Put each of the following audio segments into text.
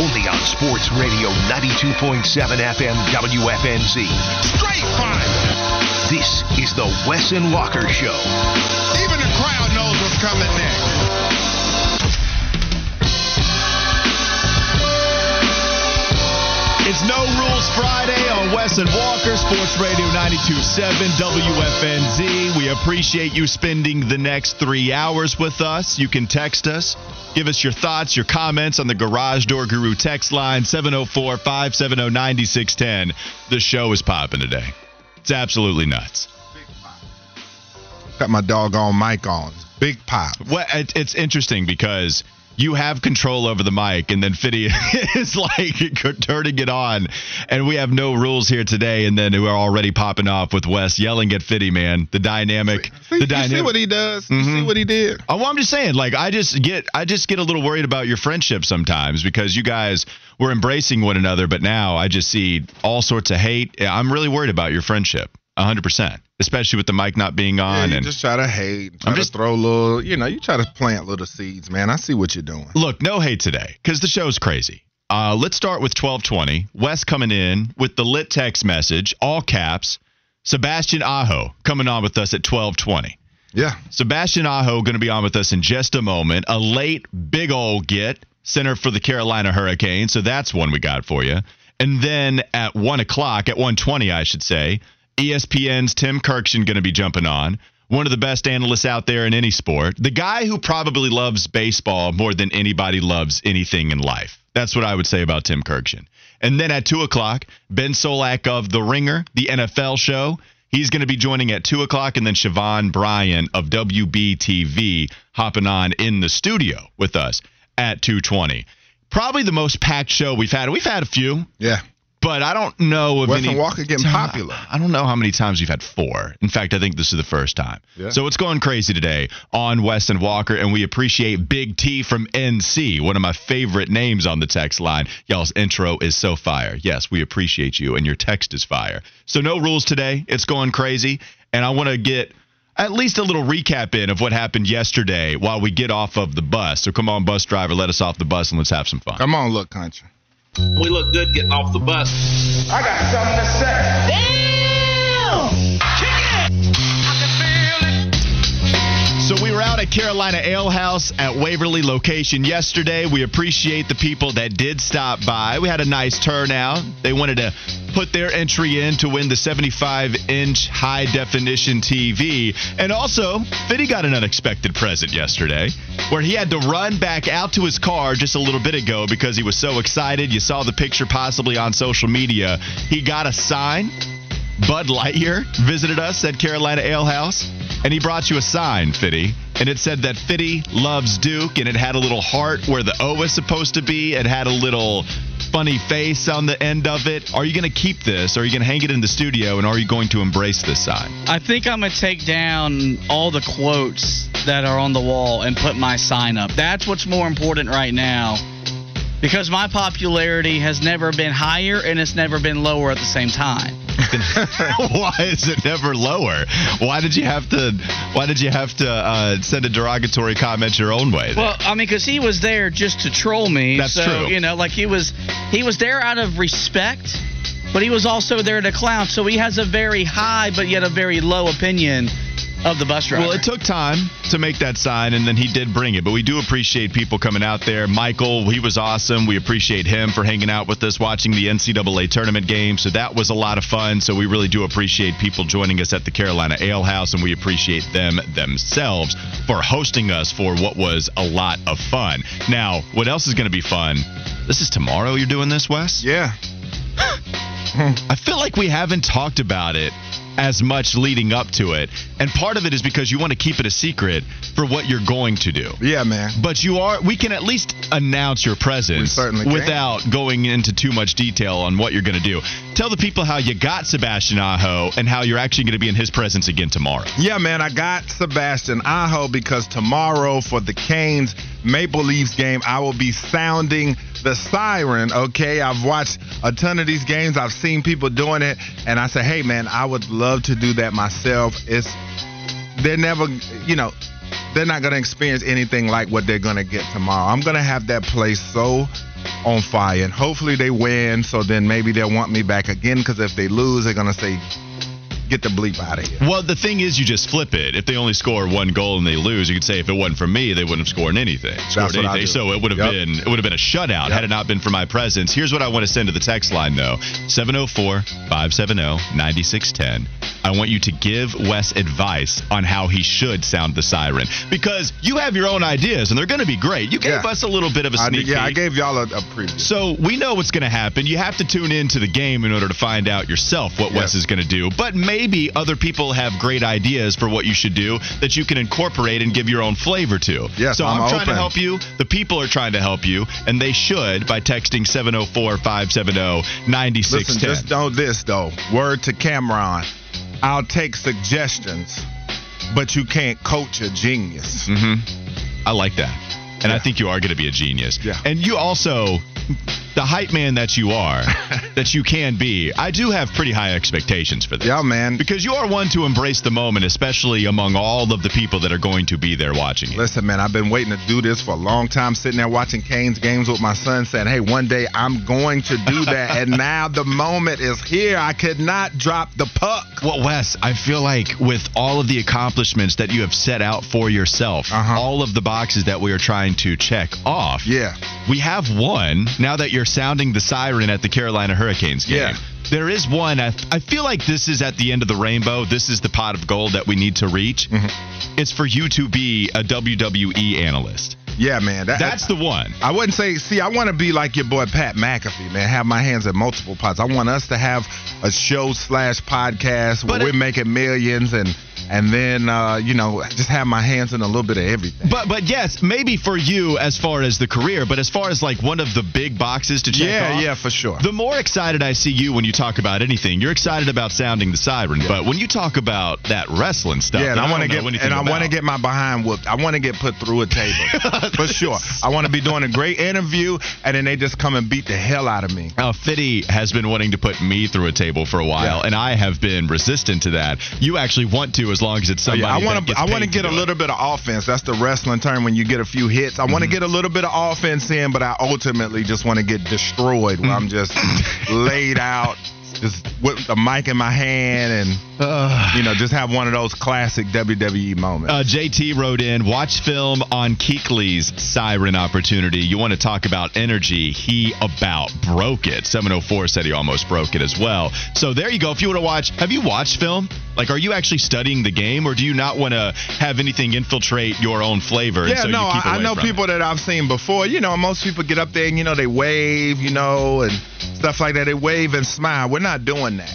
Only on Sports Radio 92.7 FM WFNZ. Straight fire. This is the Wes and Walker Show. Even the crowd knows what's coming next. Rules Friday on Wes and Walker, Sports Radio 92.7 WFNZ. We appreciate you spending the next three hours with us. You can text us, give us your thoughts, your comments on the Garage Door Guru text line 704 570 9610. The show is popping today. It's absolutely nuts. Got my doggone mic on. Big pop. Well, it, it's interesting because you have control over the mic, and then Fiddy is like turning it on, and we have no rules here today. And then we're already popping off with Wes yelling at Fiddy, man. The dynamic, See, the you dynamic. see what he does? You see mm-hmm. what he did? Oh, well, I'm just saying, like, I just get, I just get a little worried about your friendship sometimes because you guys were embracing one another, but now I just see all sorts of hate. I'm really worried about your friendship, 100, percent especially with the mic not being Yeah, on. you and just try to hate. Try I'm to just- throw little, you know, you try to plant little seeds, man. I see what you're doing. look, no hate today because the show's crazy. Uh, let's start with 1220. Wes coming in with the lit text message, all caps. Sebastian Aho coming on with us at 1220. Yeah. Sebastian Aho going to be on with us in just a moment. A late big old get center for the Carolina Hurricanes, so that's one we got for you. And then at one o'clock, at 120, I should say, ESPN's Tim Kurkjian going to be jumping on. One of the best analysts out there in any sport. The guy who probably loves baseball more than anybody loves anything in life. That's what I would say about Tim Kurkjian. And then at 2 o'clock, Ben Solak of The Ringer, the NFL show. He's going to be joining at 2 o'clock. And then Siobhan Bryan of WBTV hopping on in the studio with us at 220. Probably the most packed show we've had. We've had a few, Yeah. But I don't know of Wes any. Walker getting popular. I don't know how many times we've had four. In fact, I think this is the first time. Yeah. So it's going crazy today on Wes and Walker, and we appreciate Big T from NC, one of my favorite names on the text line. Y'all's intro is so fire. Yes, we appreciate you, and your text is fire. So no rules today. It's going crazy, and I want to get at least a little recap in of what happened yesterday while we get off of the bus. So come on, bus driver, let us off the bus and let's have some fun. Come on, look, country. We look good getting off the bus. I got something to say. So at Carolina Ale House at Waverly location yesterday. We appreciate the people that did stop by. We had a nice turnout. They wanted to put their entry in to win the 75 inch high definition TV. And also, Fiddy got an unexpected present yesterday where he had to run back out to his car just a little bit ago because he was so excited. You saw the picture possibly on social media. He got a sign Bud Lightyear visited us at Carolina Ale House, and he brought you a sign, Fitty. And it said that Fitty loves Duke, and it had a little heart where the O was supposed to be. It had a little funny face on the end of it. Are you going to keep this? Are you going to hang it in the studio? And are you going to embrace this sign? I think I'm gonna take down all the quotes that are on the wall and put my sign up. That's what's more important right now. Because my popularity has never been higher and it's never been lower at the same time. why is it never lower? Why did you have to? Why did you have to uh, send a derogatory comment your own way? Well, I mean, because he was there just to troll me. That's so, true. You know, like he was, he was there out of respect but he was also there to clown. So he has a very high, but yet a very low opinion of the bus driver. Well, it took time to make that sign, and then he did bring it. But we do appreciate people coming out there. Michael, he was awesome. We appreciate him for hanging out with us, watching the NCAA tournament game. So that was a lot of fun. So we really do appreciate people joining us at the Carolina Ale House, and we appreciate them themselves for hosting us for what was a lot of fun. Now, what else is going to be fun? This is tomorrow you're doing this, Wes? Yeah. I feel like we haven't talked about it as much leading up to it. And part of it is because you want to keep it a secret for what you're going to do. Yeah, man. But you are we can at least announce your presence without going into too much detail on what you're going to do. Tell the people how you got Sebastian Aho and how you're actually going to be in his presence again tomorrow. Yeah, man, I got Sebastian Aho because tomorrow for the Canes Maple Leafs game, I will be sounding the siren. Okay, I've watched a ton of these games. I've seen people doing it, and I said, hey, man, I would love to do that myself. It's they're never, you know, they're not gonna experience anything like what they're gonna get tomorrow. I'm gonna have that place so on fire, and hopefully they win. So then maybe they'll want me back again. Because if they lose, they're gonna say, get the bleep out of here. Well, the thing is, you just flip it. If they only score one goal and they lose, you could say if it wasn't for me, they wouldn't have scored anything. Scored I anything. So it would have Yep. been it would have been a shutout had it not been for my presence. Here's what I want to send to the text line though: 704-570-9610. I want you to give Wes advice on how he should sound the siren because you have your own ideas and they're going to be great. You gave Yeah. us a little bit of a sneak yeah, I peek. gave y'all a, a preview. So we know what's going to happen. You have to tune into the game in order to find out yourself what Wes is going to do. But maybe other people have great ideas for what you should do that you can incorporate and give your own flavor to. Yes, so I'm, I'm trying to help you. The people are trying to help you, and they should by texting 704-570-9610. Listen, just know this though. Word to Cameron. I'll take suggestions, but you can't coach a genius. Mm-hmm. I like that. And I think you are going to be a genius. Yeah. And you also, the hype man that you are, that you can be, I do have pretty high expectations for this. Yeah, man. Because you are one to embrace the moment, especially among all of the people that are going to be there watching it. Listen, man, I've been waiting to do this for a long time, sitting there watching Canes games with my son, saying, hey, one day I'm going to do that. and now the moment is here. I could not drop the puck. Well, Wes, I feel like with all of the accomplishments that you have set out for yourself, Uh-huh. all of the boxes that we are trying to check off, Yeah. we have one now that you're sounding the siren at the Carolina Hurricanes game. Yeah. There is one. I, I feel like this is at the end of the rainbow. This is the pot of gold that we need to reach. Mm-hmm. It's for you to be a WWE analyst. Yeah, man. That, That's the one. I wouldn't say, see, I want to be like your boy Pat McAfee, man. Have my hands in multiple pots. I want us to have a show slash podcast where we're making millions and and then uh, you know just have my hands in a little bit of everything. But but yes, maybe for you as far as the career, but as far as like one of the big boxes to check yeah, off, yeah, for sure. The more excited I see you when you talk about anything, you're excited about sounding the siren. But when you talk about that wrestling stuff, yeah, and I want to get and I want to get my behind whooped. I want to get put through a table for sure. I want to be doing a great interview, and then they just come and beat the hell out of me. Now, Fitty has been wanting to put me through a table for a while, Yeah. and I have been resistant to that. You actually want to, as long as it's Oh, somebody. yeah, I want to. I want to get a little bit of offense. That's the wrestling term when you get a few hits. I want to Mm-hmm. get a little bit of offense in, but I ultimately just want to get destroyed Mm-hmm. I'm just laid out, just with the mic in my hand, and you know, just have one of those classic WWE moments. Uh, JT wrote in, watch film on Keekly's siren opportunity. You want to talk about energy? He about broke it. 704 said he almost broke it as well. So there you go. If you want to watch, have you watched film? Like, are you actually studying the game, or do you not want to have anything infiltrate your own flavor? yeah, so no, I, I know from it? people that I've seen before. You know, most people get up there and you know they wave, you know, and stuff like that. They wave and smile. We're not doing that.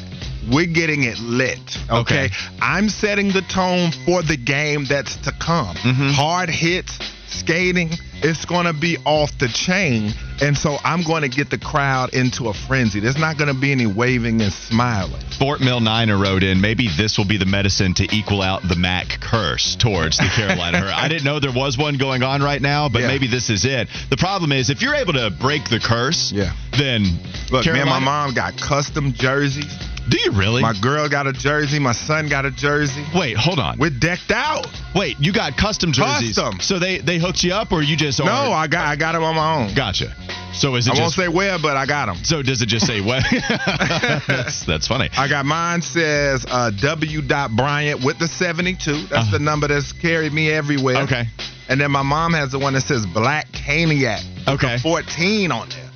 We're getting it lit. Okay. Okay. I'm setting the tone for the game that's to come. Mm-hmm. Hard hits, skating, it's going to be off the chain. And so I'm going to get the crowd into a frenzy. There's not going to be any waving and smiling. Fort Mill Niner wrote in, maybe this will be the medicine to equal out the Mac curse towards the Carolina. I didn't know there was one going on right now, but Yeah. maybe this is it. The problem is, if you're able to break the curse, Yeah. then Look, me and my mom got custom jerseys. Do you really? My girl got a jersey. My son got a jersey. Wait, hold on. We're decked out. Wait, you got custom jerseys? Custom. So they they hooked you up, or you just No, ordered? I got I got them on my own. Gotcha. So is it I won't say where, but I got them. so does it just say what? that's that's funny. I got mine says uh, W. Bryant with the 72. That's Uh-huh. the number that's carried me everywhere. Okay. And then my mom has the one that says Black Caniac. with Okay. 14 on there.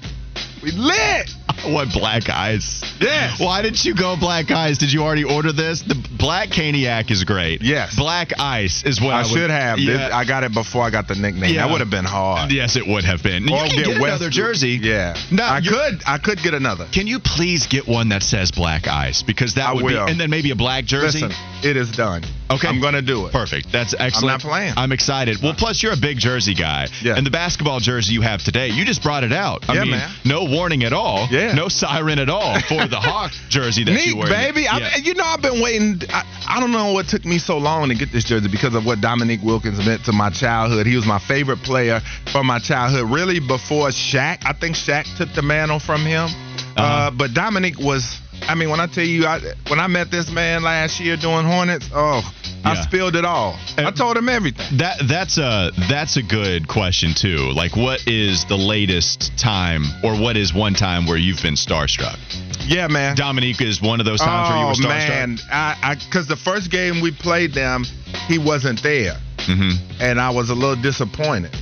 We lit. What black eyes? Yes. Why didn't you go black eyes? Did you already order this? The black caniac is great. Yes. Black ice is what I, I, would- should have. Yeah. This- I got it before I got the nickname. Yeah. That would have been hard. Yes, it would have been. Or you can get, West- another jersey. Yeah. No, I could. I could get another. Can you please get one that says black ice? Because that I would will. be, and then maybe a black jersey. Listen, it is done. Okay. I'm gonna do it. Perfect. That's excellent. I'm not playing. I'm excited. Well, plus you're a big jersey guy. Yeah. And the basketball jersey you have today, you just brought it out. I Yeah, mean, man. no warning at all. Yeah. No siren at all for the Hawk jersey that you Neat, wear. baby. Yeah. I, you know, I've been waiting. I, I don't know what took me so long to get this jersey because of what Dominique Wilkins meant to my childhood. He was my favorite player from my childhood, really before Shaq. I think Shaq took the mantle from him. uh Uh-huh. but Dominique was. I mean, when I tell you, I, when I met this man last year doing Hornets, oh, I spilled it all. I told him everything. That that's a that's a good question too. Like, what is the latest time, or what is one time where you've been starstruck? Yeah, man. Dominique is one of those times where you were oh starstruck. man, I because the first game we played them, he wasn't there. hmm and I was a little disappointed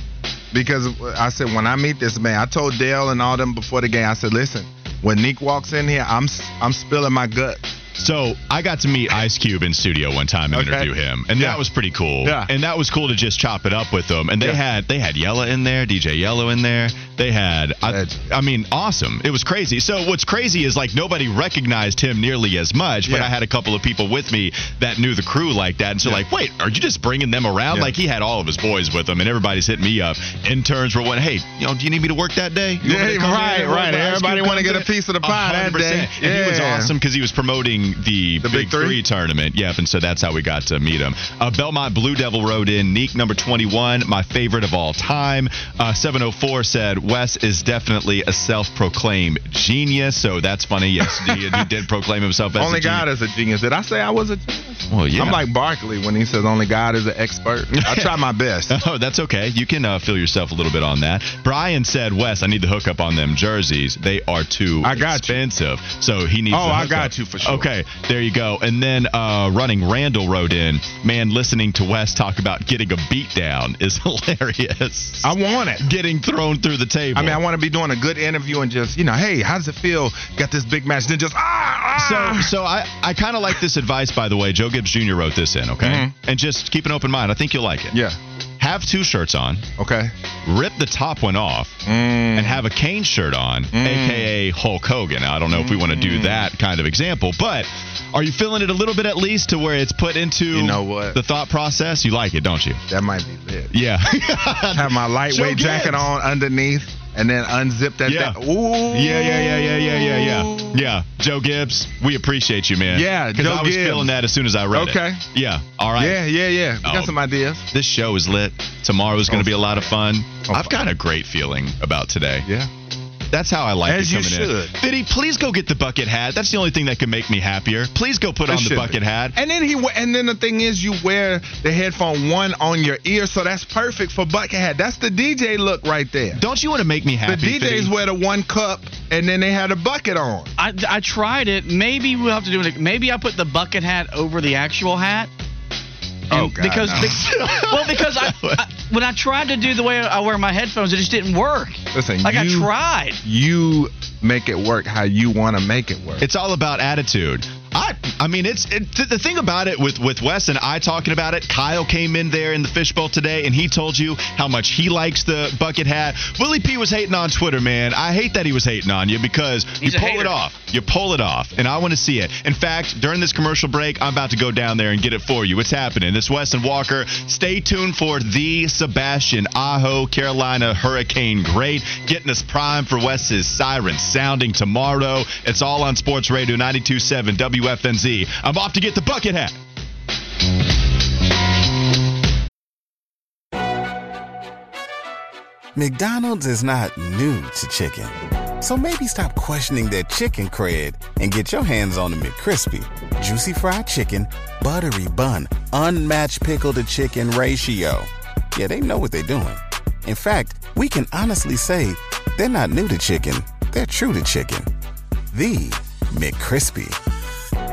because I said when I meet this man, I told Dale and all them before the game. I said, listen, when Nick walks in here, I'm I'm spilling my gut. So I got to meet Ice Cube in studio one time and Okay. interview him, and Yeah. that was pretty cool. Yeah. And that was cool to just chop it up with them. And they Yeah. had they had Yella in there, DJ Yella in there. They had I, I mean, awesome. It was crazy. So what's crazy is like nobody recognized him nearly as much, but. I had a couple of people with me that knew the crew like that, and so like, wait, are you just bringing them around? Like he had all of his boys with him, and everybody's hitting me up. Interns were one, hey, you know, do you need me to work that day? You want to Yeah, right, right. Everybody wanna get a piece of the pie that 100%. day. And he was awesome because he was promoting the, The Big, Big Three? Three tournament. Yep, and so that's how we got to meet him. Uh, Belmont Blue Devil wrote in Neek number 21, my favorite of all time. Uh, 704 said Wes is definitely a self-proclaimed genius, so that's funny. Yes, he, he did proclaim himself as only a genius. God is a genius. Did I say I was a genius? Well, yeah. I'm like Barkley when he says only God is an expert. I try my best. Oh, that's okay. You can uh, feel yourself a little bit on that. Brian said, "Wes, I need the hookup on them jerseys. They are too I got you. expensive." So he needs. Oh, I got you for sure. Okay, there you go. And then uh, running Randall wrote in, "Man, listening to Wes talk about getting a beat down is hilarious. I want it. getting thrown through the table. I mean, I want to be doing a good interview and just, you know, hey, how does it feel? Got this big match, then just ah. So, ah. so I, I kind of like this advice, by the way. Joe Gibbs Jr. wrote this in, okay? Mhm. And just keep an open mind. I think you'll like it. yeah. Have two shirts on, Okay. rip the top one off, Mm. and have a Kane shirt on, aka Hulk Hogan. Now, I don't know if we want to Mm. do that kind of example, but are you feeling it a little bit at least to where it's put into You know what? the thought process? You like it, don't you? That might be lit. Yeah. Have my lightweight jacket on underneath, and then unzip that. Yeah. thing. Ooh. Yeah, yeah, yeah, yeah, yeah, yeah, yeah. Yeah. Joe Gibbs, we appreciate you, man. Yeah, Because Joe I was Gibbs. feeling that as soon as I read Okay. it. Okay. Yeah. All right. Yeah, yeah, yeah. We Oh. got some ideas. This show is lit. Tomorrow is going to be a lot of fun. Oh, I've got a great feeling about today. Yeah. That's how I like As it you coming in. should. Fiddy, please go get the bucket hat. That's the only thing that can make me happier. Please go put It on the bucket be. hat. And then he wa- and then the thing is you wear the headphone one on your ear, so that's perfect for bucket hat. That's the DJ look right there. Don't you want to make me happy? The happy? DJs Fiddy? wear the one cup and then they had a bucket on. I, I tried it. Maybe we'll have to do it. Maybe I put the bucket hat over the actual hat. Oh, God, because no. be- well, because I, I when I tried to do the way I wear my headphones, it just didn't work. Listen, Like I you, tried. You make it work how you want to make it work. It's all about attitude. I I mean it's it, th- the thing about it with with Wes and I talking about it. Kyle came in there in the fishbowl today and he told you how much he likes the bucket hat. Willie P was hating on Twitter, man. I hate that he was hating on you because He's you pull hater. it off. You pull it off, and I want to see it. In fact, during this commercial break, I'm about to go down there and get it for you. It's happening. It's Wes and Walker. Stay tuned for the Sebastian Aho Carolina Hurricane Great, getting us primed for Wes's siren sounding tomorrow. It's all on Sports Radio 92.7 WFNZ. I'm off to get the bucket hat. McDonald's is not new to chicken, So maybe stop questioning that chicken cred and get your hands on the McCrispy. Juicy fried chicken, buttery bun, unmatched pickle to chicken ratio. Yeah, they know what they're doing. In fact, we can honestly say they're not new to chicken, they're true to chicken. The McCrispy.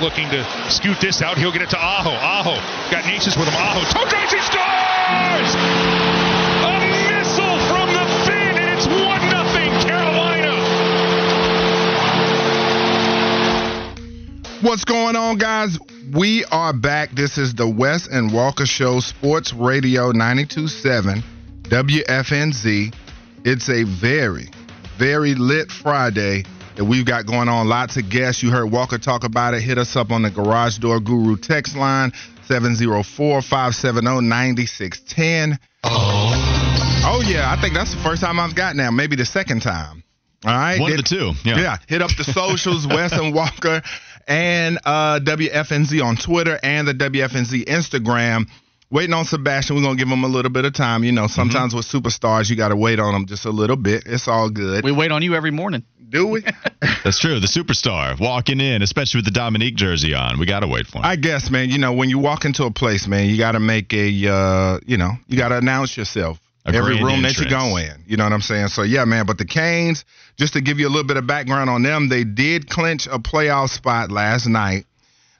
Looking to scoot this out. He'll get it to Aho. Aho got Necas with him. Aho. He scores! A missile from the fin, and it's 1 nothing Carolina. What's going on, guys? We are back. This is the Wes and Walker Show, Sports Radio 927 WFNZ. It's a very, very lit Friday that we've got going on. Lots of guests. You heard Walker talk about it. Hit us up on the Garage Door Guru text line 704 570 9610. Oh. Yeah. I think that's the first time I've got now. Maybe the second time. All right. One of the two. Yeah. Yeah. Hit up the socials, Wes and Walker and uh, WFNZ on Twitter and the WFNZ Instagram. Waiting on Sebastian. We're going to give him a little bit of time. You know, sometimes with superstars, you got to wait on them just a little bit. It's all good. We wait on you every morning. Do we? That's true. The superstar walking in, especially with the Dominique jersey on. We got to wait for him. I guess, man, you know, when you walk into a place, man, you got to make a, uh, you know, you got to announce yourself. A Every room that you go in. You know what I'm saying? So, yeah, man, but the Canes, just to give you a little bit of background on them, they did clinch a playoff spot last night.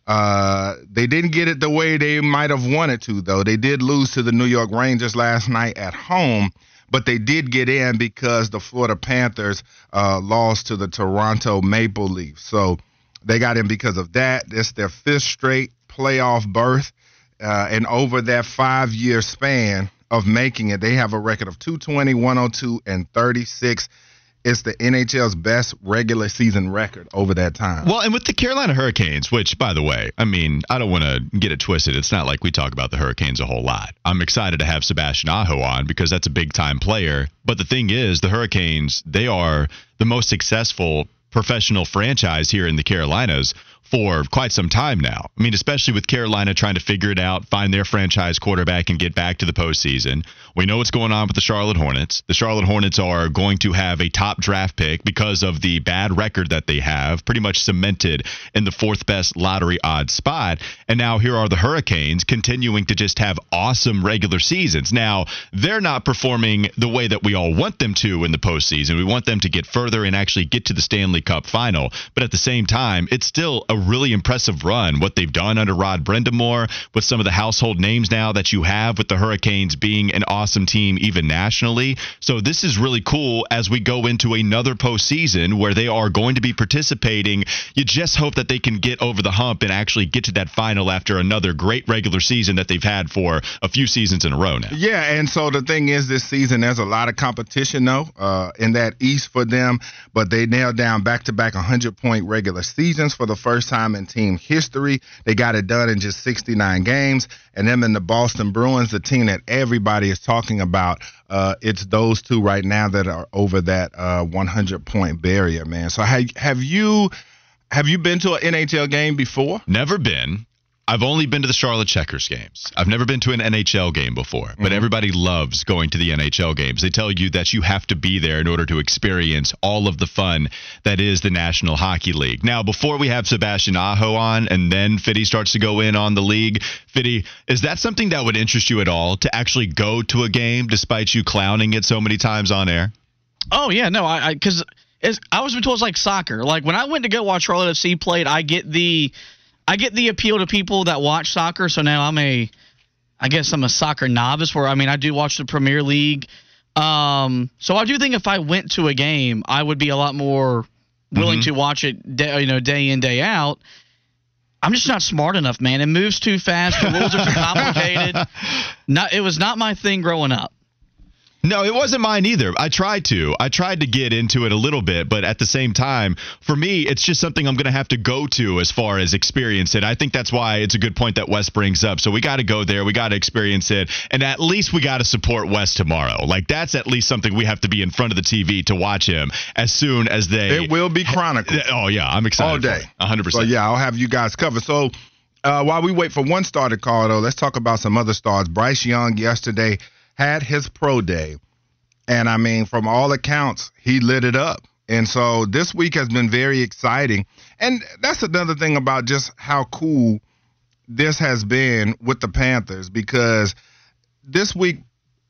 Uh, they didn't get it the way they might have wanted to, though. They did lose to the New York Rangers last night at home, but they did get in because the Florida Panthers uh, lost to the Toronto Maple Leafs. So they got in because of that. It's their fifth straight playoff berth. Uh, and over that five year span of making it, they have a record of 220, 102, and 36. It's the NHL's best regular season record over that time. Well, and with the Carolina Hurricanes, which, by the way, I mean, I don't want to get it twisted. It's not like we talk about the Hurricanes a whole lot. I'm excited to have Sebastian Aho on because that's a big time player. But the thing is, the Hurricanes, they are the most successful professional franchise here in the Carolinas for quite some time now. I mean, especially with Carolina trying to figure it out, find their franchise quarterback, and get back to the postseason. We know what's going on with the Charlotte Hornets. The Charlotte Hornets are going to have a top draft pick because of the bad record that they have, pretty much cemented in the fourth best lottery odds spot. And now here are the Hurricanes continuing to just have awesome regular seasons. Now, they're not performing the way that we all want them to in the postseason. We want them to get further and actually get to the Stanley Cup final. But at the same time, it's still a really impressive run. What they've done under Rod Brind'Amour with some of the household names now that you have with the Hurricanes being an awesome team even nationally. So this is really cool as we go into another postseason where they are going to be participating. You just hope that they can get over the hump and actually get to that final after another great regular season that they've had for a few seasons in a row now. Yeah, and so the thing is, this season there's a lot of competition though uh, in that East for them, but they nailed down back-to-back 100-point regular seasons for the first time in team history. They got it done in just 69 games, and them and the Boston Bruins, the team that everybody is talking about. Uh, it's those two right now that are over that uh, 100-point barrier, man. So have, have you have you been to an NHL game before? Never been. I've only been to the Charlotte Checkers games. I've never been to an NHL game before, but mm-hmm. everybody loves going to the NHL games. They tell you that you have to be there in order to experience all of the fun that is the National Hockey League. Now, before we have Sebastian Aho on and then Fitty starts to go in on the league, Fitty, is that something that would interest you at all to actually go to a game despite you clowning it so many times on air? Oh yeah, no, I because I was told it's like soccer. Like when I went to go watch Charlotte FC played, I get the I get the appeal to people that watch soccer. So now I'm a, I guess I'm a soccer novice. Where I mean I do watch the Premier League. Um, so I do think if I went to a game, I would be a lot more willing to watch it, day, you know, day in day out. I'm just not smart enough, man. It moves too fast. The rules are too complicated. Not, it was not my thing growing up. No, it wasn't mine either. I tried to. I tried to get into it a little bit, but at the same time, for me, it's just something I'm going to have to go to as far as experience it. I think that's why it's a good point that Wes brings up. So we got to go there. We got to experience it. And at least we got to support Wes tomorrow. Like, that's at least something we have to be in front of the TV to watch him as soon as they. It will be chronicled. Oh, yeah. I'm excited. All day. 100%. So, yeah, I'll have you guys covered. So, uh, while we wait for one star to call, though, let's talk about some other stars. Bryce Young yesterday had his pro day. And I mean, from all accounts, he lit it up. And so this week has been very exciting. And that's another thing about just how cool this has been with the Panthers because this week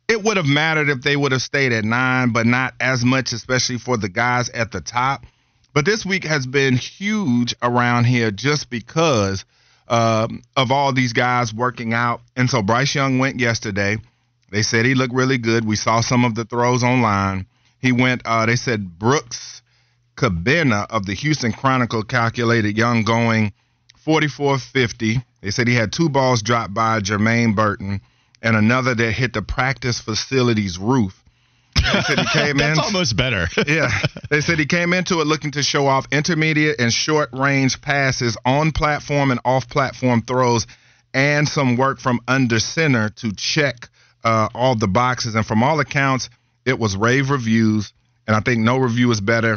it would have mattered if they would have stayed at nine, but not as much, especially for the guys at the top. But this week has been huge around here just because um, of all these guys working out. And so Bryce Young went yesterday. They said he looked really good. We saw some of the throws online. He went, uh, they said Brooks Kubena of the Houston Chronicle calculated Young going 44 50. They said he had two balls dropped by Jermaine Burton and another that hit the practice facility's roof. They said he came That's in. almost better. yeah. They said he came into it looking to show off intermediate and short range passes on platform and off platform throws and some work from under center to check uh, all the boxes. And from all accounts, it was rave reviews. And I think no review is better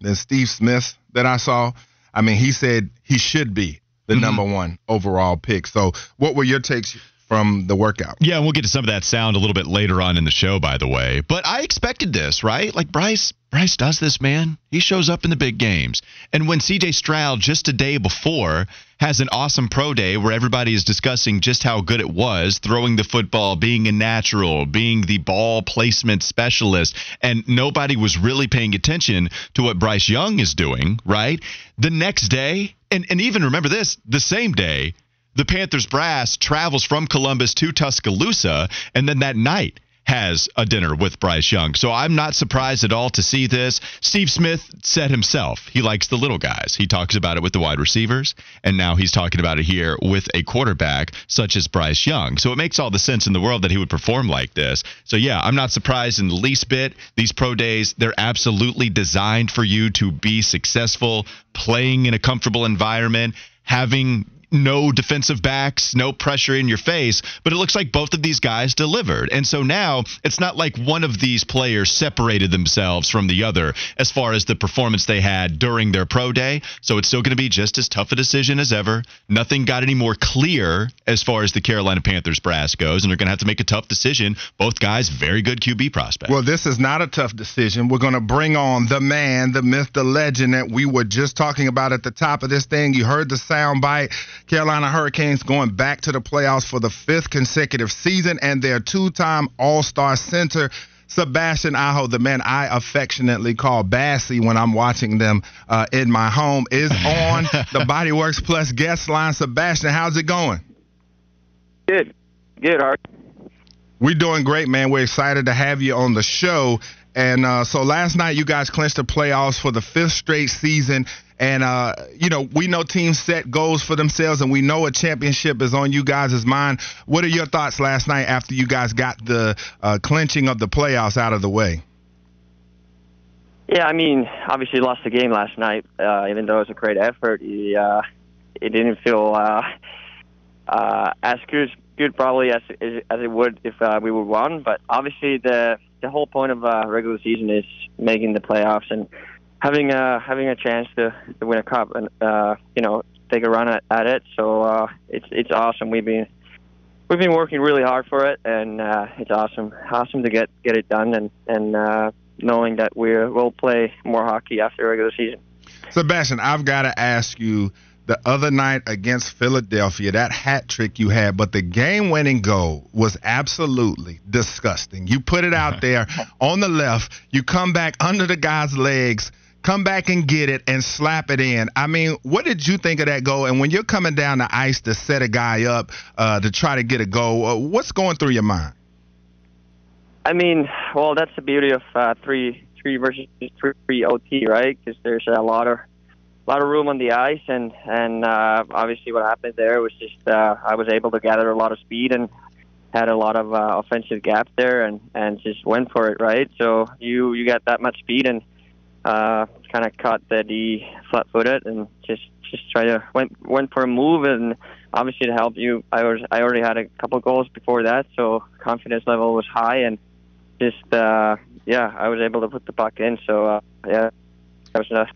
than Steve Smith that I saw. I mean, he said he should be the Mm-hmm. number one overall pick. So, what were your takes from the workout? Yeah, and we'll get to some of that sound a little bit later on in the show, by the way. But I expected this, right? Like Bryce, Bryce does this, man. He shows up in the big games. And when CJ Stroud just a day before has an awesome pro day where everybody is discussing just how good it was throwing the football, being a natural, being the ball placement specialist, and nobody was really paying attention to what Bryce Young is doing, right? The next day, and, and even remember this, the same day, the Panthers brass travels from Columbus to Tuscaloosa, and then that night has a dinner with Bryce Young. So I'm not surprised at all to see this. Steve Smith said himself he likes the little guys. He talks about it with the wide receivers, and now he's talking about it here with a quarterback such as Bryce Young. So it makes all the sense in the world that he would perform like this. So yeah, I'm not surprised in the least bit. These pro days, they're absolutely designed for you to be successful, playing in a comfortable environment, having no defensive backs, no pressure in your face, but it looks like both of these guys delivered. And so now it's not like one of these players separated themselves from the other as far as the performance they had during their pro day. So it's still going to be just as tough a decision as ever. Nothing got any more clear as far as the Carolina Panthers brass goes, and they're going to have to make a tough decision. Both guys, very good QB prospects. Well, this is not a tough decision. We're going to bring on the man, the myth, the legend that we were just talking about at the top of this thing. You heard the sound bite. Carolina Hurricanes going back to the playoffs for the fifth consecutive season, and their two time All Star center. Sebastian Aho, the man I affectionately call Bassy when I'm watching them uh, in my home, is on the Bodyworks Plus guest line. Sebastian, how's it going? Good. Good, Art. We're doing great, man. We're excited to have you on the show. And uh, so last night, you guys clinched the playoffs for the fifth straight season. And, uh, you know, we know teams set goals for themselves, and we know a championship is on you guys' mind. What are your thoughts last night after you guys got the uh, clinching of the playoffs out of the way? Yeah, I mean, obviously lost the game last night. Uh, even though it was a great effort, it, it didn't feel uh, uh, as good, good probably as as it would if we would won. But obviously, the the whole point of uh, regular season is making the playoffs and having a having a chance to, to win a cup and uh, you know take a run at, at it. So uh, it's it's awesome. We've been we've been working really hard for it, and uh, it's awesome awesome to get get it done and and uh, knowing that we will play more hockey after regular season. Sebastian, I've got to ask you the other night against Philadelphia, that hat trick you had, but the game winning goal was absolutely disgusting. You put it out there on the left, you come back under the guy's legs, come back and get it and slap it in. I mean, what did you think of that goal? And when you're coming down the ice to set a guy up uh, to try to get a goal, uh, what's going through your mind? I mean, well, that's the beauty of uh, three three versus three three OT, right? Because there's a lot of a lot of room on the ice, and and uh, obviously what happened there was just uh, I was able to gather a lot of speed and had a lot of uh, offensive gaps there and and just went for it right. So you you got that much speed and uh, kind of caught the D flat-footed and just just try to went went for a move and obviously to help you. I was I already had a couple goals before that, so confidence level was high and just uh, yeah, I was able to put the puck in. So uh, yeah, that was enough.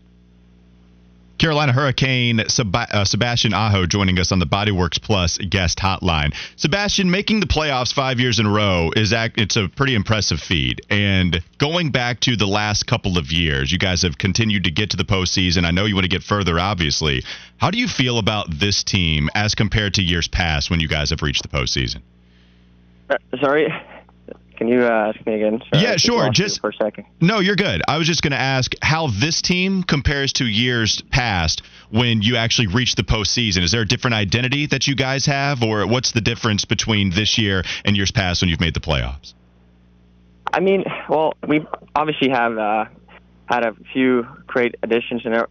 Carolina Hurricane Seb- uh, Sebastian Aho joining us on the Bodyworks Plus guest hotline. Sebastian, making the playoffs five years in a row is it's a pretty impressive feat. And going back to the last couple of years, you guys have continued to get to the postseason. I know you want to get further, obviously. How do you feel about this team as compared to years past when you guys have reached the postseason? Uh, sorry. Can you uh, ask me again? Sorry, yeah, sure. Just for a second. No, you're good. I was just going to ask how this team compares to years past when you actually reached the postseason. Is there a different identity that you guys have, or what's the difference between this year and years past when you've made the playoffs? I mean, well, we obviously have uh, had a few great additions in our,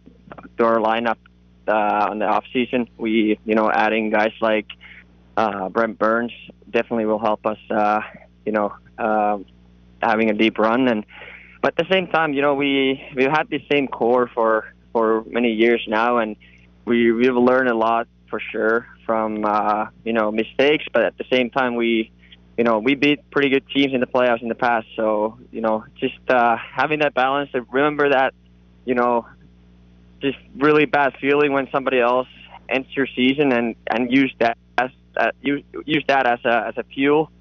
to our lineup uh, on the off season. We, you know, adding guys like uh, Brent Burns definitely will help us. You know, uh, having a deep run. And but at the same time, you know, we we've had the same core for for many years now, and we we've learned a lot for sure from uh, you know mistakes. But at the same time, we you know we beat pretty good teams in the playoffs in the past. So you know, just uh, having that balance. Remember that you know, just really bad feeling when somebody else ends your season, and and use that as uh, use use that as a as a fuel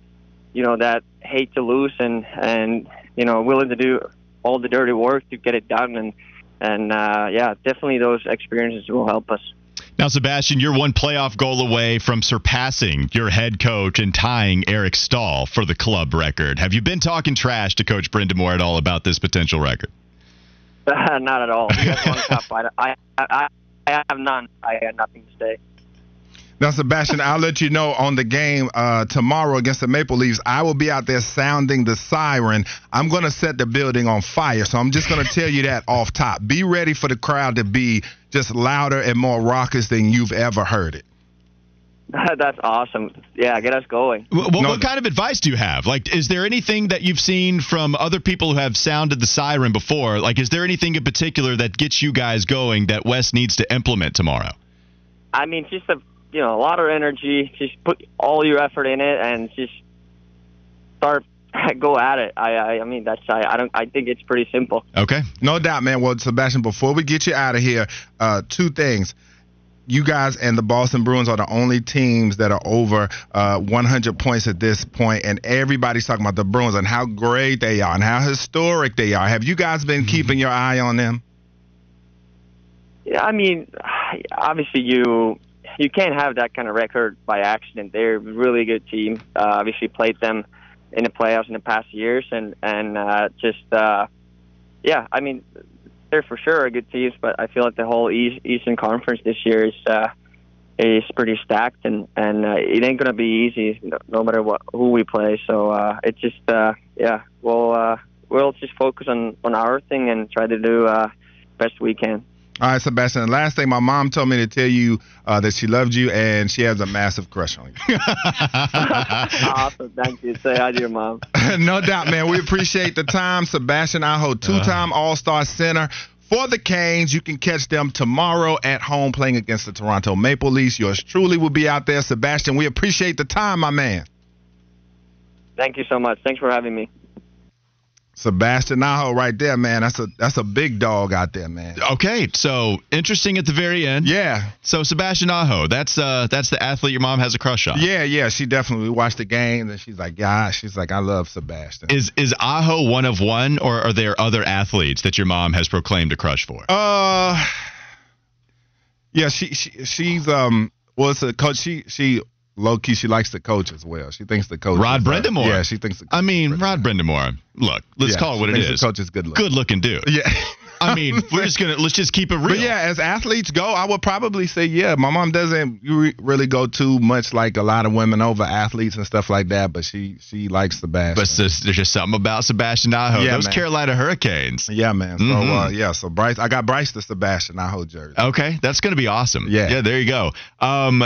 you know that hate to lose and and you know willing to do all the dirty work to get it done and and uh, yeah definitely those experiences will help us now, Sebastian, you're one playoff goal away from surpassing your head coach and tying Eric Staal for the club record. Have you been talking trash to Coach Brind'Amour at all about this potential record? Not at all. I, I, I, I have none. I have nothing to say. Now, Sebastian, I'll let you know on the game uh, tomorrow against the Maple Leafs. I will be out there sounding the siren. I'm going to set the building on fire. So I'm just going to tell you that off top. Be ready for the crowd to be just louder and more raucous than you've ever heard it. That's awesome. Yeah, get us going. Well, no, what kind of advice do you have? Like, is there anything that you've seen from other people who have sounded the siren before? Like, is there anything in particular that gets you guys going that Wes needs to implement tomorrow? I mean, just a you know a lot of energy. Just put all your effort in it and just start go at it. I, I, I mean, that's I, I don't. I think it's pretty simple. Okay, no doubt, man. Well, Sebastian, before we get you out of here, uh, two things. You guys and the Boston Bruins are the only teams that are over uh, 100 points at this point, and everybody's talking about the Bruins and how great they are and how historic they are. Have you guys been mm-hmm. keeping your eye on them? Yeah, I mean, obviously you you can't have that kind of record by accident. They're a really good team. Uh, obviously, played them in the playoffs in the past years, and and uh, just uh, yeah, I mean, they're for sure a good team. But I feel like the whole East, Eastern Conference this year is uh, is pretty stacked, and and uh, it ain't gonna be easy no, no matter what who we play. So uh, it's just uh, yeah, we'll uh, we'll just focus on on our thing and try to do uh, best we can. All right, Sebastian. The last thing, my mom told me to tell you uh, that she loved you and she has a massive crush on you. awesome. Thank you. Say hi to your mom. no doubt, man. We appreciate the time. Sebastian Aho, two time uh. All Star center for the Canes. You can catch them tomorrow at home playing against the Toronto Maple Leafs. Yours truly will be out there, Sebastian. We appreciate the time, my man. Thank you so much. Thanks for having me. Sebastian Aho right there, man. That's a that's a big dog out there, man. Okay, so interesting at the very end. Yeah. So Sebastian Aho, that's uh that's the athlete your mom has a crush on. Yeah, yeah. She definitely watched the game and she's like, yeah, she's like, I love Sebastian. Is is Aho one of one, or are there other athletes that your mom has proclaimed a crush for? Uh, yeah, she, she she's um well, it's a coach. She she low key, she likes the coach as well. She thinks the coach. Rod Brind'Amour. yeah, she thinks. I mean, Rod Brind'Amour. Look, let's yeah, call it what it is. The coach is good looking. Good looking dude. Yeah. I mean, we're just gonna let's just keep it real. But yeah, as athletes go, I would probably say yeah. My mom doesn't really go too much like a lot of women over athletes and stuff like that, but she she likes Sebastian. But there's, there's just something about Sebastian Aho. Yeah, Those man. Carolina Hurricanes. Yeah, man. So mm-hmm. uh, yeah, so Bryce, I got Bryce the Sebastian Aho jersey. Okay, that's gonna be awesome. Yeah, yeah. There you go. Um,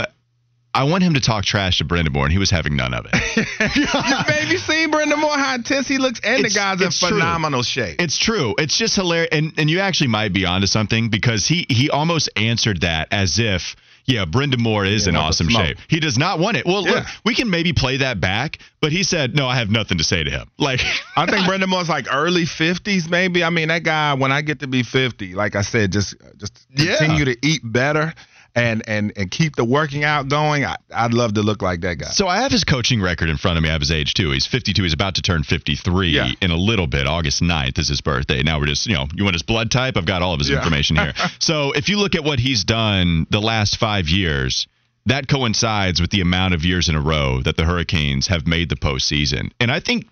I want him to talk trash to Brind'Amour, and he was having none of it. You baby, see Brind'Amour how intense he looks, and It's- the guy's in it's true. phenomenal shape. It's true. It's just hilarious, and and you actually might be onto something because he he almost answered that as if. Yeah, Brind'Amour is in awesome shape. He does not want it. Well, look, we can maybe play that back, but he said, "No, I have nothing to say to him." Like, I think Brind'Amour's like early fifties, maybe. I mean, that guy. When I get to be fifty, like I said, just just Yeah. continue to eat better and and and keep the working out going. I, I'd love to look like that guy. So I have his coaching record in front of me. I have his age too. He's 52. He's about to turn 53 Yeah. in a little bit. August 9th is his birthday. Now we're just, you know, you want his blood type? I've got all of his Yeah. information here. so if you look at what he's done the last five years, that coincides with the amount of years in a row that the Hurricanes have made the postseason. And I think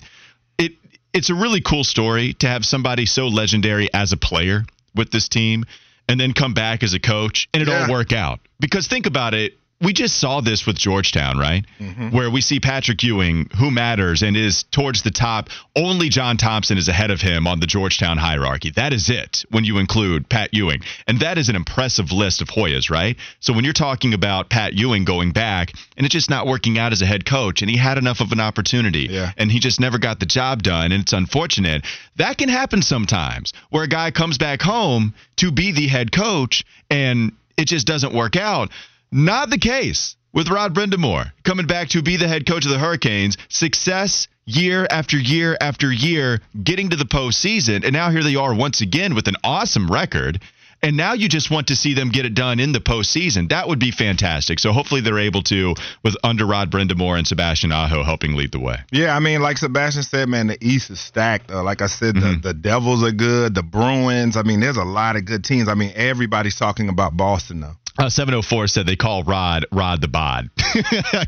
it it's a really cool story to have somebody so legendary as a player with this team and then come back as a coach and it Yeah. all work out. Because think about it, we just saw this with Georgetown, right? Mm-hmm. Where we see Patrick Ewing, who matters and is towards the top. Only John Thompson is ahead of him on the Georgetown hierarchy. That is it when you include Pat Ewing. And that is an impressive list of Hoyas, right? So when you're talking about Pat Ewing going back and it's just not working out as a head coach and he had enough of an opportunity Yeah. and he just never got the job done and it's unfortunate. That can happen sometimes where a guy comes back home to be the head coach and it just doesn't work out. Not the case with Rod Brind'Amour coming back to be the head coach of the Hurricanes. Success year after year after year, getting to the postseason, and now here they are once again with an awesome record. And now you just want to see them get it done in the postseason. That would be fantastic. So hopefully they're able to with under Rod Brind'Amour and Sebastian Aho helping lead the way. Yeah, I mean, like Sebastian said, man, the East is stacked. Uh, like I said, Mm-hmm. the, the Devils are good. The Bruins. I mean, there's a lot of good teams. I mean, everybody's talking about Boston though. Uh, 704 said they call Rod Rod the Bod.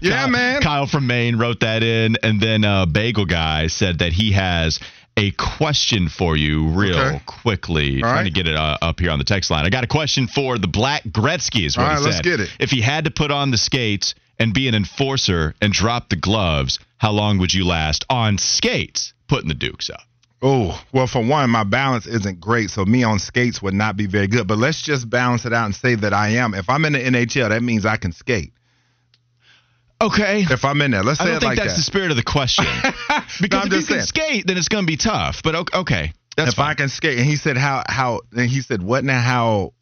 Yeah, Kyle- man. Kyle from Maine wrote that in. And then uh, Bagel Guy said that he has a question for you real Okay. quickly. All trying right. to get it uh, up here on the text line. I got a question for the Black Gretzky, is what All he right, said. let's get it. If he had to put on the skates and be an enforcer and drop the gloves, how long would you last on skates putting the Dukes up? Oh, well, for one, my balance isn't great, so me on skates would not be very good. But let's just balance it out and say that I am. If I'm in the NHL, that means I can skate. Okay. If I'm in there, let's say I don't think like that's that. the spirit of the question. Because I'm if you just can skate, then it's going to be tough. But okay, okay. that's if fine. I can skate, and he said how how, and he said what now? How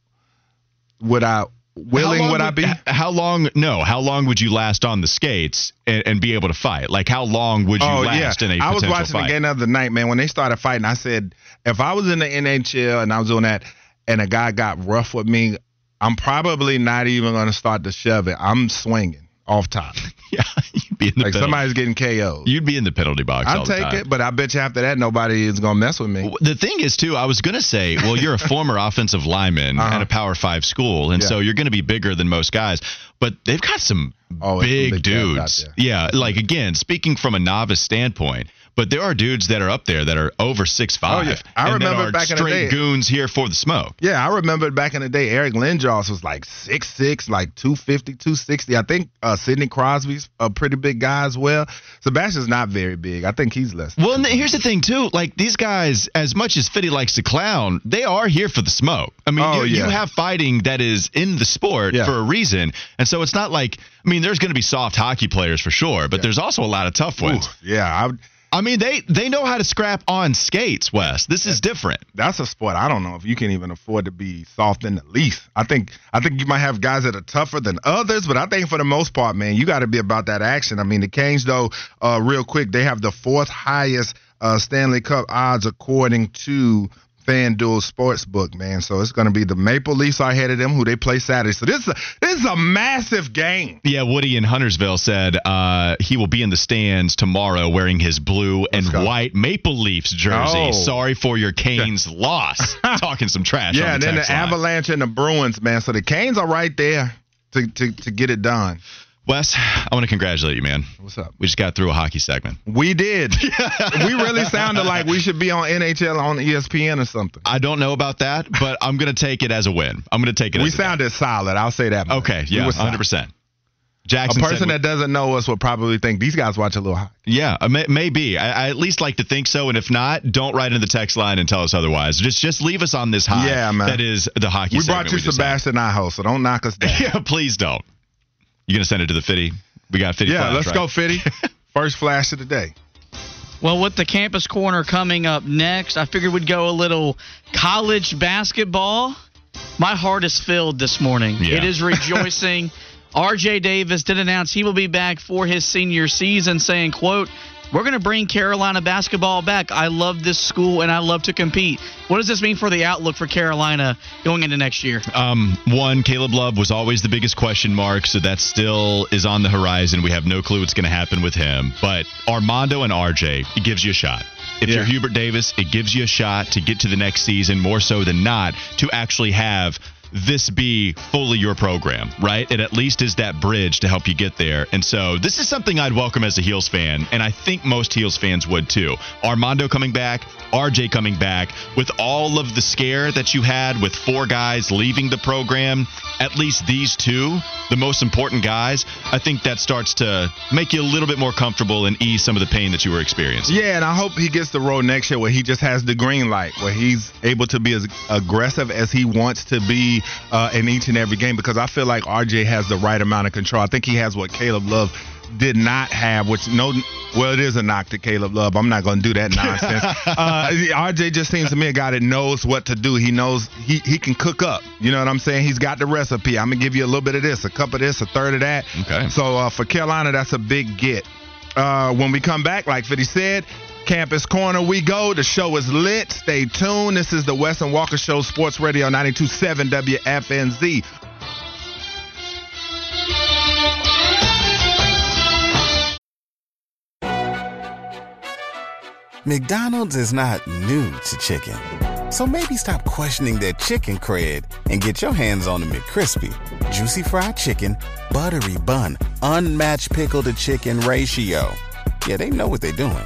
would I willing would I be? How long? No. How long would you last on the skates and, and be able to fight? Like how long would you Oh last yeah, in a I was watching fight? the game the other night, man. When they started fighting, I said, if I was in the NHL and I was doing that, and a guy got rough with me, I'm probably not even going to start to shove it. I'm swinging off top, yeah, be in the like penalty. somebody's getting KO'd. You'd be in the penalty box. I'll the take it, but I bet you after that, nobody is going to mess with me. The thing is, too, I was going to say, well, you're a former offensive lineman Uh-huh. at a Power Five school, and Yeah. so you're going to be bigger than most guys. But they've got some Oh, big, big dudes. Yeah, like again, speaking from a novice standpoint, but there are dudes that are up there that are over six five. Oh, yeah. I remember back in the straight day- goons here for the smoke. Yeah, I remember back in the day, Eric Lindros was like 6'6", like 250, 260. I think uh, Sidney Crosby's a pretty big guy as well. Sebastian's not very big. I think he's less. Well, and here's the thing too. Like these guys, as much as Fitty likes to clown, they are here for the smoke. I mean, Oh, you, you have fighting that is in the sport Yeah. for a reason, and so it's not like. I mean, there's going to be soft hockey players for sure, but there's also a lot of tough ones. Ooh, yeah, I would, I mean, they they know how to scrap on skates, Wes. This is different. that's a sport. I don't know if you can even afford to be soft in the least. I think I think you might have guys that are tougher than others, but I think for the most part, man, you got to be about that action. I mean, the Canes, though, uh, real quick, they have the fourth highest uh, Stanley Cup odds according to FanDuel Sportsbook, man. So it's going to be the Maple Leafs are ahead of them, who they play Saturday. So this is a, this is a massive game. Yeah, Woody in Huntersville said uh, he will be in the stands tomorrow wearing his blue and go. white Maple Leafs jersey. Oh. Sorry for your Canes loss. Talking some trash. Yeah, on and then the line. Avalanche and the Bruins, man. So the Canes are right there to, to, to get it done. Wes, I want to congratulate you, man. What's up? We just got through a hockey segment. We did. we really sounded like we should be on NHL on ESPN or something. I don't know about that, but I'm going to take it as a win. I'm going to take it We as a win. We sounded solid. I'll say that. much. Okay, We yeah, were 100%. A Jackson said person we- that doesn't know us would probably think these guys watch a little hockey. Yeah, uh, may, maybe. I, I at least like to think so, and if not, don't write into the text line and tell us otherwise. Just just leave us on this high. Yeah, man. That is the hockey. Segment. We brought you had. Sebastian Aho, so don't knock us down. Yeah, please don't. You gonna send it to the Fitty? We got Fitty. Yeah, flash, let's right? go, Fitty. First flash of the day. Well, with the campus corner coming up next, I figured we'd go a little college basketball. My heart is filled this morning. Yeah. It is rejoicing. RJ Davis did announce he will be back for his senior season, saying, quote, we're going to bring Carolina basketball back. I love this school and I love to compete. What does this mean for the outlook for Carolina going into next year? Um, one, Caleb Love was always the biggest question mark, so that still is on the horizon. We have no clue what's going to happen with him. But Armando and RJ, it gives you a shot. If Yeah. you're Hubert Davis, it gives you a shot to get to the next season more so than not to actually have this be fully your program, right? It at least is that bridge to help you get there. And so this is something I'd welcome as a Heels fan, and I think most Heels fans would too. Armando coming back, RJ coming back, with all of the scare that you had with four guys leaving the program, at least these two, the most important guys, I think that starts to make you a little bit more comfortable and ease some of the pain that you were experiencing. Yeah, and I hope he gets the role next year where he just has the green light, where he's able to be as aggressive as he wants to be uh, in each and every game. Because I feel like RJ has the right amount of control. I think he has what Caleb Love did not have, which no, well, it is a knock to Caleb Love. I'm not going to do that nonsense. uh, RJ just seems to me a guy that knows what to do. He knows he he can cook up. You know what I'm saying? He's got the recipe. I'm gonna give you a little bit of this, a cup of this, a third of that. Okay. So uh, for Carolina, that's a big get. Uh, when we come back, like 50 said, Campus Corner we go. The show is lit. Stay tuned. This is the Wes and Walker Show, Sports Radio 92.7 WFNZ. McDonald's is not new to chicken. So maybe stop questioning their chicken cred and get your hands on the McCrispy. Juicy fried chicken, buttery bun, unmatched pickle to chicken ratio. Yeah, they know what they're doing.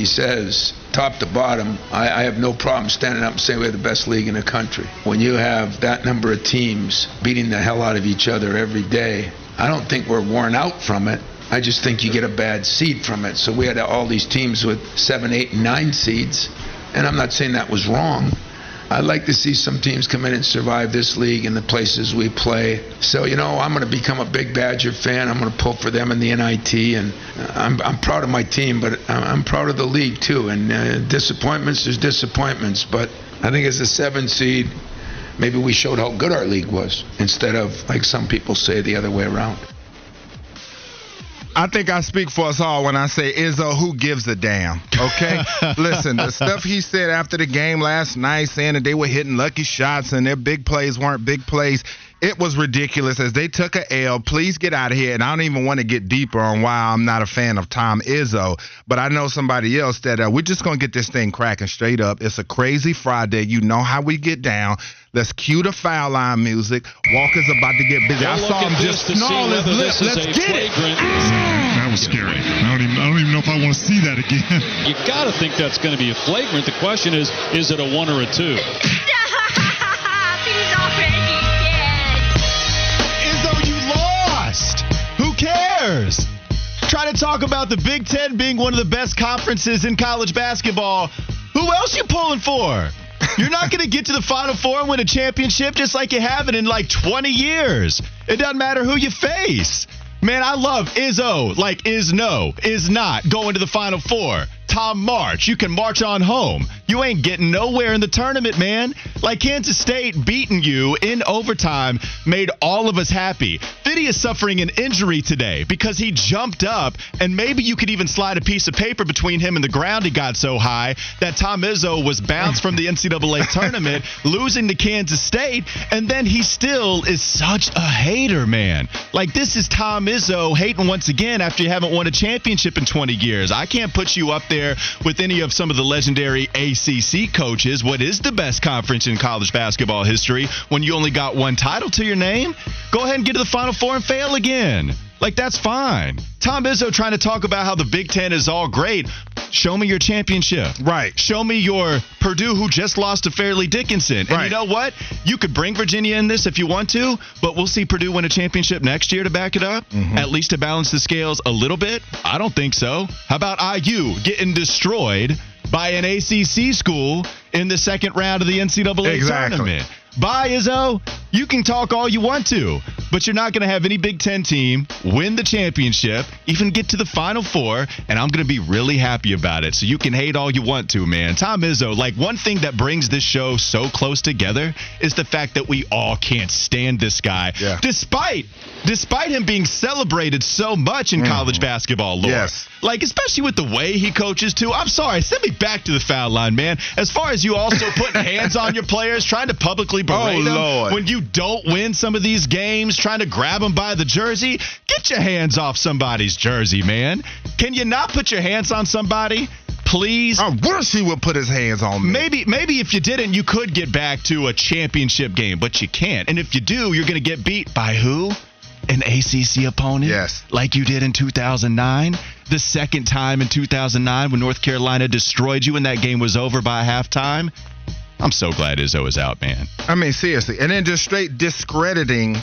Anybody says, top to bottom, I, I have no problem standing up and saying we have the best league in the country. When you have that number of teams beating the hell out of each other every day, I don't think we're worn out from it. I just think you get a bad seed from it. So we had all these teams with seven, eight, and nine seeds, and I'm not saying that was wrong. I'd like to see some teams come in and survive this league and the places we play. So, you know, I'm going to become a big Badger fan. I'm going to pull for them in the NIT, and I'm, I'm proud of my team, but I'm, I'm proud of the league too. And uh, disappointments, there's disappointments, but I think as a seven seed, maybe we showed how good our league was instead of, like some people say, the other way around. I think I speak for us all when I say Izzo, who gives a damn? Okay? Listen, the stuff he said after the game last night, saying that they were hitting lucky shots and their big plays weren't big plays. It was ridiculous as they took a L. Please get out of here. And I don't even want to get deeper on why I'm not a fan of Tom Izzo, but I know somebody else that uh, we're just going to get this thing cracking straight up. It's a crazy Friday. You know how we get down. Let's cue the foul line music. Walker's about to get busy. I We'll saw him just this to see snarl his whether lip. Let's get it. flagrant- ah! That was scary. I don't even I don't even know if I want to see that again. You got to think that's going to be a flagrant. The question is, is it a one or a two? Izzo. Who cares? Trying to talk about the Big Ten being one of the best conferences in college basketball. Who else you pulling for? You're not going to get to the Final Four and win a championship just like you haven't in like 20 years. It doesn't matter who you face. Man, I love Izzo. Like, is no, is not going to the Final Four. Tom March. You can march on home. You ain't getting nowhere in the tournament, man. Like Kansas State beating you in overtime made all of us happy. Fiddy is suffering an injury today because he jumped up, and maybe you could even slide a piece of paper between him and the ground. He got so high that Tom Izzo was bounced from the NCAA tournament, losing to Kansas State, and then he still is such a hater, man. Like this is Tom Izzo hating once again after you haven't won a championship in 20 years. I can't put you up there with any of some of the legendary ACC coaches. What is the best conference in college basketball history when you only got one title to your name? Go ahead and get to the Final Four and fail again. Like that's fine. Tom Izzo trying to talk about how the Big Ten is all great. Show me your championship. Right. Show me your Purdue who just lost to Fairleigh Dickinson. And Right. you know what? You could bring Virginia in this if you want to, but we'll see Purdue win a championship next year to back it up. Mm-hmm. At least to balance the scales a little bit. I don't think so. How about IU getting destroyed by an ACC school in the second round of the NCAA Exactly. tournament? Bye, Izzo. You can talk all you want to, but you're not going to have any Big Ten team win the championship, even get to the Final Four, and I'm going to be really happy about it. So you can hate all you want to, man. Tom Izzo, like one thing that brings this show so close together is the fact that we all can't stand this guy, Yeah. despite despite him being celebrated so much in mm-hmm. college basketball lore. Yes. Like, especially with the way he coaches, too. I'm sorry. Send me back to the foul line, man. As far as you also putting hands on your players, trying to publicly berate Oh, them Lord. when you don't win some of these games, trying to grab them by the jersey, get your hands off somebody's jersey, man. Can you not put your hands on somebody? Please. I wish he would put his hands on me. Maybe maybe if you didn't, you could get back to a championship game, but you can't. And if you do, you're going to get beat by who? An ACC opponent? Yes. Like you did in 2009? The second time in 2009 when North Carolina destroyed you and that game was over by halftime? I'm so glad Izzo is out, man. I mean, seriously. And then just straight discrediting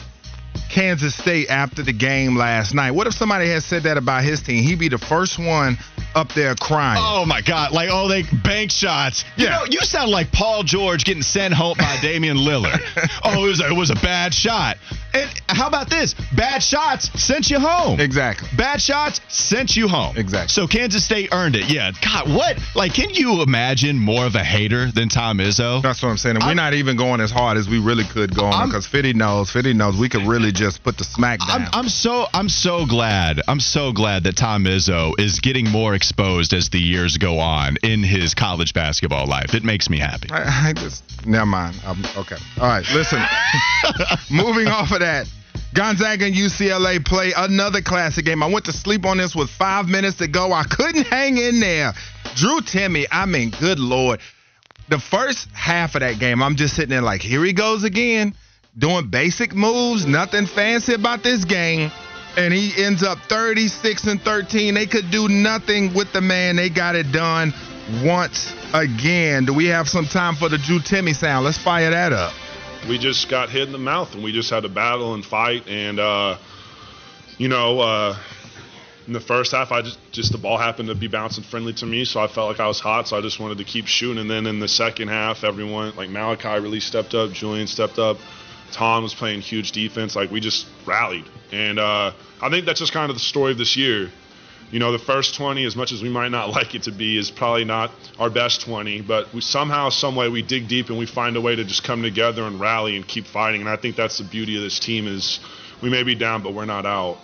Kansas State after the game last night. What if somebody had said that about his team? He'd be the first one up there crying. Oh my God! Like oh, they bank shots. You Yeah. know, you sound like Paul George getting sent home by Damian Lillard. oh, it was a, it was a bad shot. And how about this? Bad shots sent you home. Exactly. Bad shots sent you home. Exactly. So Kansas State earned it. Yeah. God, what? Like, can you imagine more of a hater than Tom Izzo? That's what I'm saying. And we're not even going as hard as we really could go on because Fitty knows. Fitty knows we could really just put the smack down. I'm, I'm so I'm so glad I'm so glad that Tom Izzo is getting more exposed as the years go on in his college basketball life. It makes me happy. I, I just never mind. Um, okay. All right. Listen. moving off of that. Gonzaga and UCLA play another classic game. I went to sleep on this with five minutes to go. I couldn't hang in there. Drew Timme, I mean, good lord. The first half of that game, I'm just sitting there like, here he goes again, doing basic moves, nothing fancy about this game. And he ends up 36 and 13. They could do nothing with the man. They got it done once again. Do we have some time for the Drew Timme sound? Let's fire that up. we just got hit in the mouth and we just had to battle and fight and uh, you know uh, in the first half i just just the ball happened to be bouncing friendly to me so i felt like i was hot so i just wanted to keep shooting and then in the second half everyone like malachi really stepped up julian stepped up tom was playing huge defense like we just rallied and uh, i think that's just kind of the story of this year you know, the first 20, as much as we might not like it to be, is probably not our best 20. But we somehow, some way, we dig deep and we find a way to just come together and rally and keep fighting. And I think that's the beauty of this team is we may be down, but we're not out.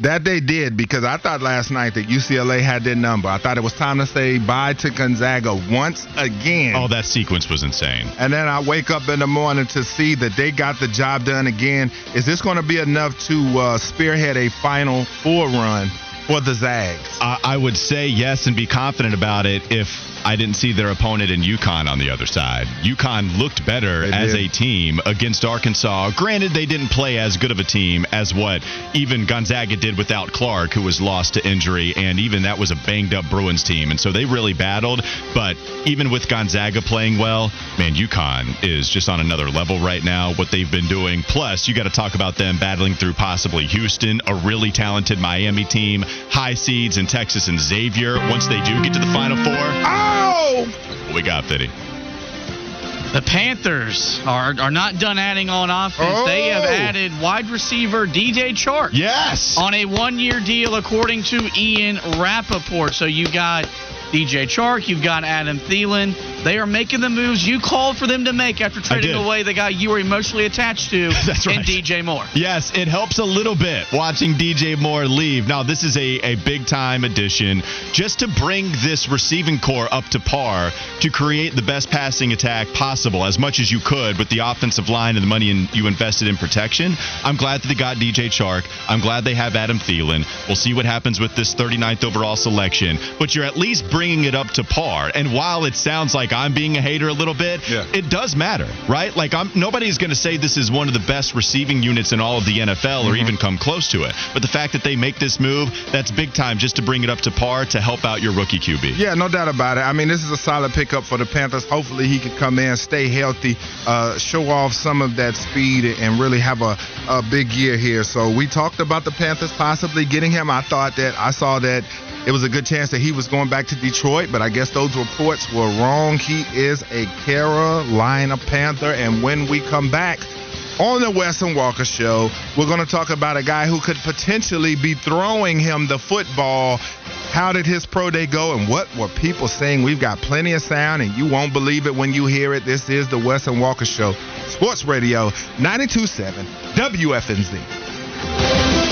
That they did because I thought last night that UCLA had their number. I thought it was time to say bye to Gonzaga once again. Oh, that sequence was insane. And then I wake up in the morning to see that they got the job done again. Is this going to be enough to uh, spearhead a Final Four run for the Zags? I, I would say yes and be confident about it if I didn't see their opponent in UConn on the other side. UConn looked better They as did. a team against Arkansas. Granted, they didn't play as good of a team as what even Gonzaga did without Clark, who was lost to injury, and even that was a banged up Bruins team. And so they really battled. But even with Gonzaga playing well, man, UConn is just on another level right now, what they've been doing. Plus, you got to talk about them battling through possibly Houston, a really talented Miami team, high seeds in Texas and Xavier. Once they do get to the Final Four, Oh! what we got, Fitty? The Panthers are, are not done adding on offense. Oh. They have oh. added wide receiver DJ Chark. Yes. On a one year deal, according to Ian Rapoport. So you got DJ Chark, you've got Adam Thielen. They are making the moves you called for them to make after trading away the guy you were emotionally attached to That's right. in DJ Moore. Yes, it helps a little bit watching DJ Moore leave. Now, this is a, a big time addition just to bring this receiving corps up to par to create the best passing attack possible as much as you could with the offensive line and the money in, you invested in protection. I'm glad that they got DJ Chark. I'm glad they have Adam Thielen. We'll see what happens with this 39th overall selection, but you're at least bringing it up to par. And while it sounds like I'm being a hater a little bit, yeah. it does matter, right? Like I'm nobody's going to say this is one of the best receiving units in all of the NFL or mm-hmm. even come close to it. But the fact that they make this move, that's big time just to bring it up to par to help out your rookie QB. Yeah, no doubt about it. I mean, this is a solid pickup for the Panthers. Hopefully, he can come in, stay healthy, uh, show off some of that speed, and really have a, a big year here. So we talked about the Panthers possibly getting him. I thought that I saw that it was a good chance that he was going back to Detroit, but I guess those reports were wrong. He is a Carolina Panther, and when we come back on the Wes and Walker Show, we're going to talk about a guy who could potentially be throwing him the football. How did his pro day go, and what were people saying? We've got plenty of sound, and you won't believe it when you hear it. This is the Wes and Walker Show, Sports Radio 92.7 WFNZ.